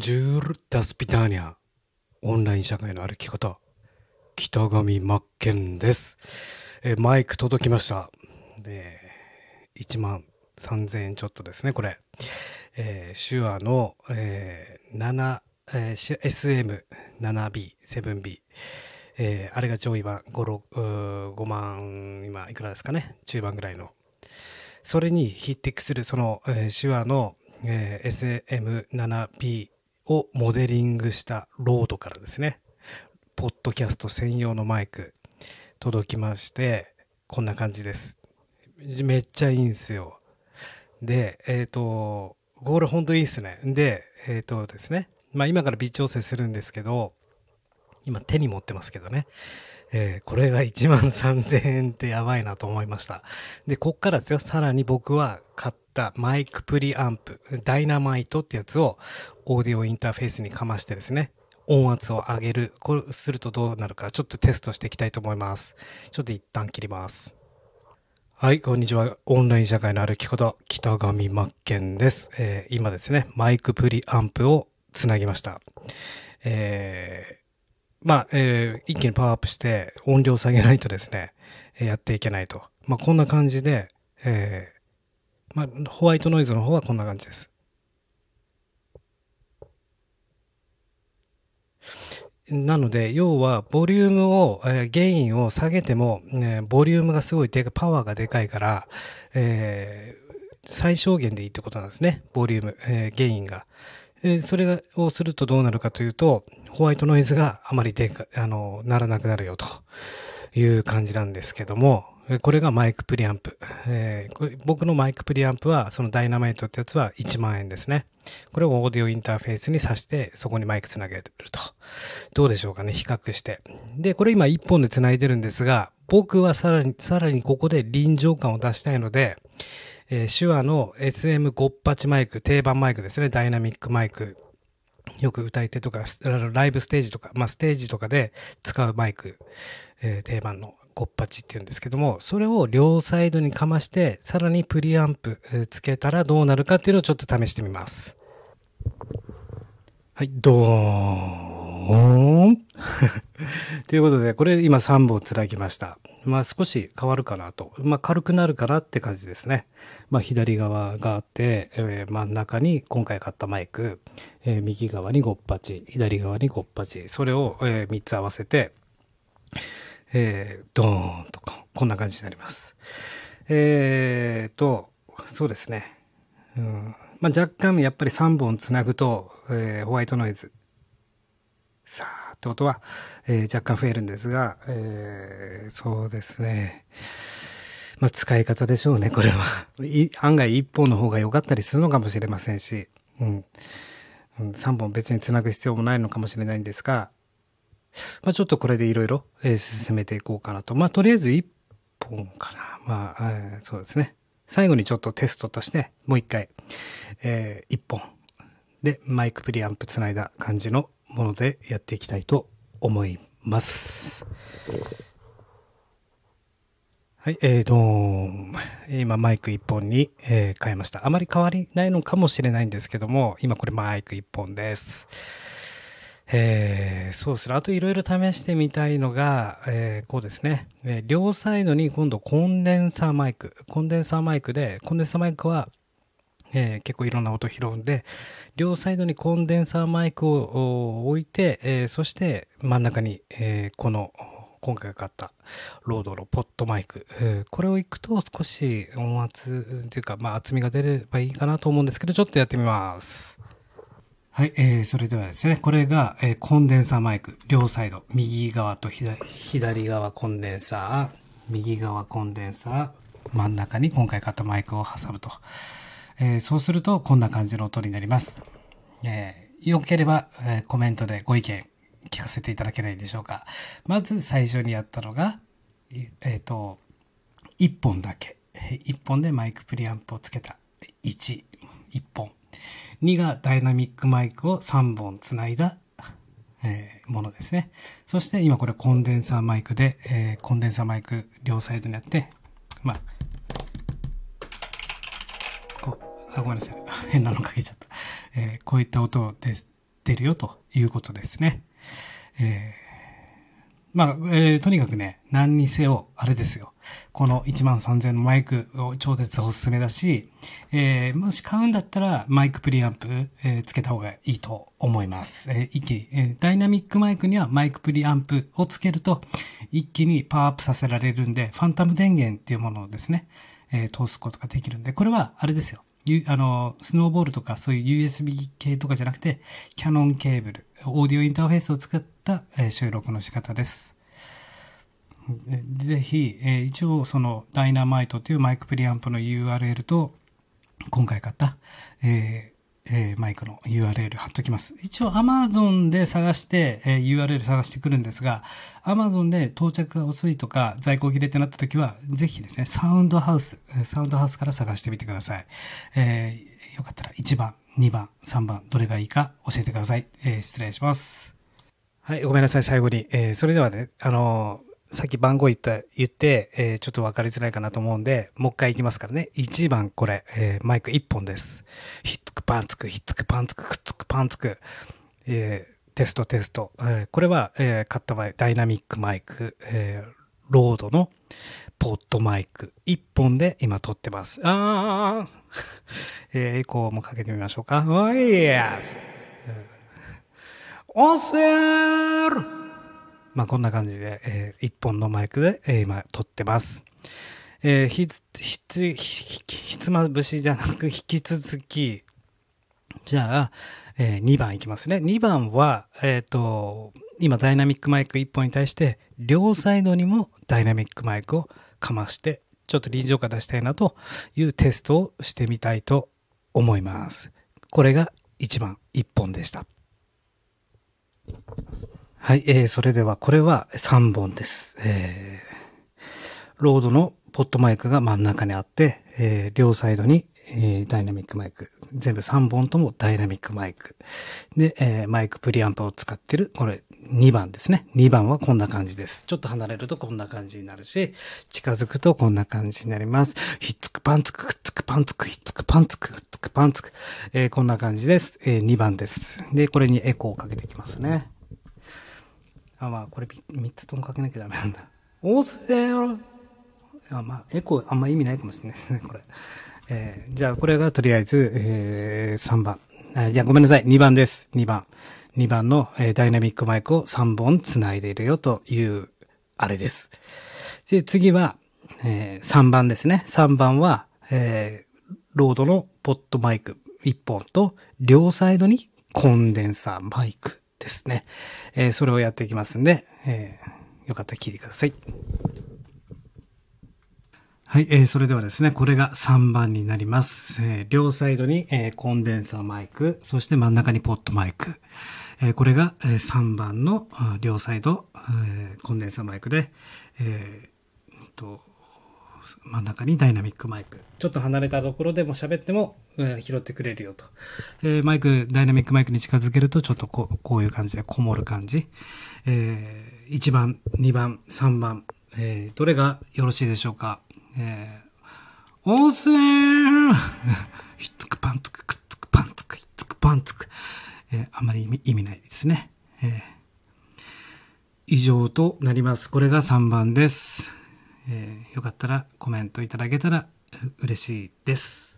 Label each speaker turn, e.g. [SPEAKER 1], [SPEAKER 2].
[SPEAKER 1] ジュール・ダスピターニャ。オンライン社会の歩き方。北上真剣です。え、マイク届きました。で、1万3000円ちょっとですね、これ。えー、手話の、えー、7、えー、SM7B、7B。えー、あれが上位版 5, 5万、今いくらですかね？中盤ぐらいの。それに匹敵するその、えー、手話のえー、SM7P をモデリングしたロードからですね、ポッドキャスト専用のマイク届きまして、こんな感じです。めっちゃいいんですよ。で、えっ、ー、と、これほんといいっすね。で、えっ、ー、とですね、まあ今から微調整するんですけど、今手に持ってますけどね。えー、これが1万3000円ってやばいなと思いました。で、こっからですよ、さらに僕は買ったマイクプリアンプ、ダイナマイトってやつをオーディオインターフェースにかましてですね、音圧を上げる。これするとどうなるか、ちょっとテストしていきたいと思います。ちょっと一旦切ります。はい、こんにちは。オンライン社会の歩き方、北上真剣です。えー、今ですね、マイクプリアンプをつなぎました。えーまあ、えー、一気にパワーアップして音量下げないとですね、やっていけないと。まあ、こんな感じで、えー、まあ、ホワイトノイズの方はこんな感じです。なので、要は、ボリュームを、えー、ゲインを下げても、ね、ボリュームがすごいでかい、パワーがでかいから、えー、最小限でいいってことなんですね。ボリューム、えー、ゲインが。えそれをするとどうなるかというと、ホワイトノイズがあまりでか、あの、ならなくなるよという感じなんですけども、これがマイクプリアンプ。えー、これ僕のマイクプリアンプは、そのダイナマイトってやつは1万円ですね。これをオーディオインターフェースに挿して、そこにマイクつなげると。どうでしょうかね、比較して。で、これ今1本でつないでるんですが、僕はさらに、さらにここで臨場感を出したいので、えー、手話の SM58 マイク、定番マイクですね、ダイナミックマイク。よく歌い手とか、ライブステージとか、まあ、ステージとかで使うマイク、えー、定番の58っていうんですけども、それを両サイドにかまして、さらにプリアンプ、つけたらどうなるかっていうのをちょっと試してみます。はい、ドーン ということで、これ今3本つなぎました。まあ少し変わるかなと。まあ軽くなるかなって感じですね。まあ左側があって、えー、真ん中に今回買ったマイク、えー、右側にゴッパチ、左側にゴッパチ、それを、えー、3つ合わせて、えー、ドーンとかこんな感じになります。えーと、そうですね。うんまあ、若干やっぱり3本つなぐと、えー、ホワイトノイズ。さあ、ってことは、えー、若干増えるんですが、えー、そうですね。まあ、使い方でしょうね、これは。案外一本の方が良かったりするのかもしれませんし、うん。3本別につなぐ必要もないのかもしれないんですが、まあ、ちょっとこれでいろいろ進めていこうかなと。まあ、とりあえず1本かな。まあ、えー、そうですね。最後にちょっとテストとして、もう一回、えー、1本でマイクプリアンプつないだ感じのものでやっていきたいと思います。はい、えーと、今マイク1本に、えー、変えました。あまり変わりないのかもしれないんですけども、今これマイク1本です。えー、そうですね。あといろいろ試してみたいのが、えー、こうですね、えー、両サイドに今度コンデンサーマイク。コンデンサーマイクで、コンデンサーマイクはえ、結構いろんな音拾うんで、両サイドにコンデンサーマイクを置いて、え、そして真ん中に、え、この今回買った RODE の PodMic、えこれをいくと少し音圧っていうか、まあ、厚みが出ればいいかなと思うんですけど、ちょっとやってみます。はい、えー、それではですね、これが、えー、コンデンサーマイク、両サイド、右側と左側コンデンサー、右側コンデンサー、真ん中に今回買ったマイクを挟むと。えー、そうするとこんな感じの音になります。えー、よければ、えー、コメントでご意見聞かせていただけないでしょうか。まず最初にやったのが、えっ、と、1本だけ。1本でマイクプリアンプをつけた。1、1本。2がダイナミックマイクを3本つないだ、えー、ものですね。そして今これコンデンサーマイクで、えー、コンデンサーマイク両サイドにあって、まあ、あ、ごめんなさい。変なのかけちゃった。えー、こういった音を出。るよということですね。えーまあ、えー、とにかくね、何にせよ、あれですよ。この1万3000のマイクを超絶おすすめだし、えー、もし買うんだったらマイクプリアンプ、えー、つけた方がいいと思います。えー、一気に、え、ダイナミックマイクにはマイクプリアンプをつけると、一気にパワーアップさせられるんで、ファンタム電源っていうものをですね、え、通すことができるんで、これはあれですよ。あの、スノーボールとかそういう USB 系とかじゃなくて、キャノンケーブル、オーディオインターフェースを使った、え収録の仕方です。ぜひ、え一応そのダイナマイトというマイクプリアンプの URL と、今回買った、ええー、マイクの URL 貼っときます。一応 Amazon で探して、えー、URL 探してくるんですが、Amazon で到着が遅いとか在庫切れってなった時は、ぜひですね、サウンドハウス、サウンドハウスから探してみてください。えー、よかったら1番、2番、3番、どれがいいか教えてください。えー、失礼します。はい、ごめんなさい、最後に。えー、それではね、あのさっき番号言った、言って、えー、ちょっと分かりづらいかなと思うんで、もう一回いきますからね。1番これ、えー、マイク1本です。ひっつくパンつく、ひっつくパンつく、くっつくパンつく。えー、テストテスト。えー、これは、えー、買った場合、ダイナミックマイク、えー、 RODE の PodMic 1本で今撮ってます。あー えー、エコーもかけてみましょうか。おいやす。おせーまあ、こんな感じで、えー、一本のマイクで、えー、今撮ってます。えー、ひつ、ひつ、ひつまぶしじゃなく引き続き、じゃあ、えー、2番いきますね。2番は、えっ、ー、と、今ダイナミックマイク1本に対して、両サイドにもダイナミックマイクをかまして、ちょっと臨場感出したいなというテストをしてみたいと思います。これが1番1本でした。はい、えー、それではこれは3本です。えー、 RODE の PodMic が真ん中にあって、えー、両サイドに、えー、ダイナミックマイク。全部3本ともダイナミックマイク。で、えー、マイクプリアンプを使ってる、これ2番ですね。2番はこんな感じです。ちょっと離れるとこんな感じになるし、近づくとこんな感じになります。ひっつくパンつく、くっつくパンつく、ひっつくパンつく、くっつくパンつく。えー、こんな感じです。えー、2番です。で、これにエコーをかけていきますね。あ、まあ、これ3つともかけなきゃダメなんだ。おせよあ、まあ、エコーあんま意味ないかもしれないですね、これ。えー、じゃあ、これがとりあえず、えー、3番。あじゃあ、ごめんなさい。2番です。2番。2番の、えー、ダイナミックマイクを3本繋いでいるよという、あれです。で、次は、えー、3番ですね。3番は、えー、 RODE の PodMic 1本と、両サイドにコンデンサーマイクですね。えー、それをやっていきますんで、えー、よかったら聞いてください。はい、えー、それではですね、これが3番になります。えー、両サイドに、えー、コンデンサーマイク、そして真ん中に PodMic。えー、これが、えー、3番の両サイド、えー、コンデンサーマイクで、えー、と真ん中にダイナミックマイク。ちょっと離れたところでも喋っても、えー、拾ってくれるよと。えー、マイク、ダイナミックマイクに近づけると、ちょっとこうこういう感じでこもる感じ。えー、1番、2番、3番、えー、どれがよろしいでしょうか。えー、温泉 ひっつくパンつく、くっつくパンつく、ひっつくパンつく。えー、あまり意味意味ないですね。えー、以上となります。これが3番です。えー、よかったらコメントいただけたら嬉しいです。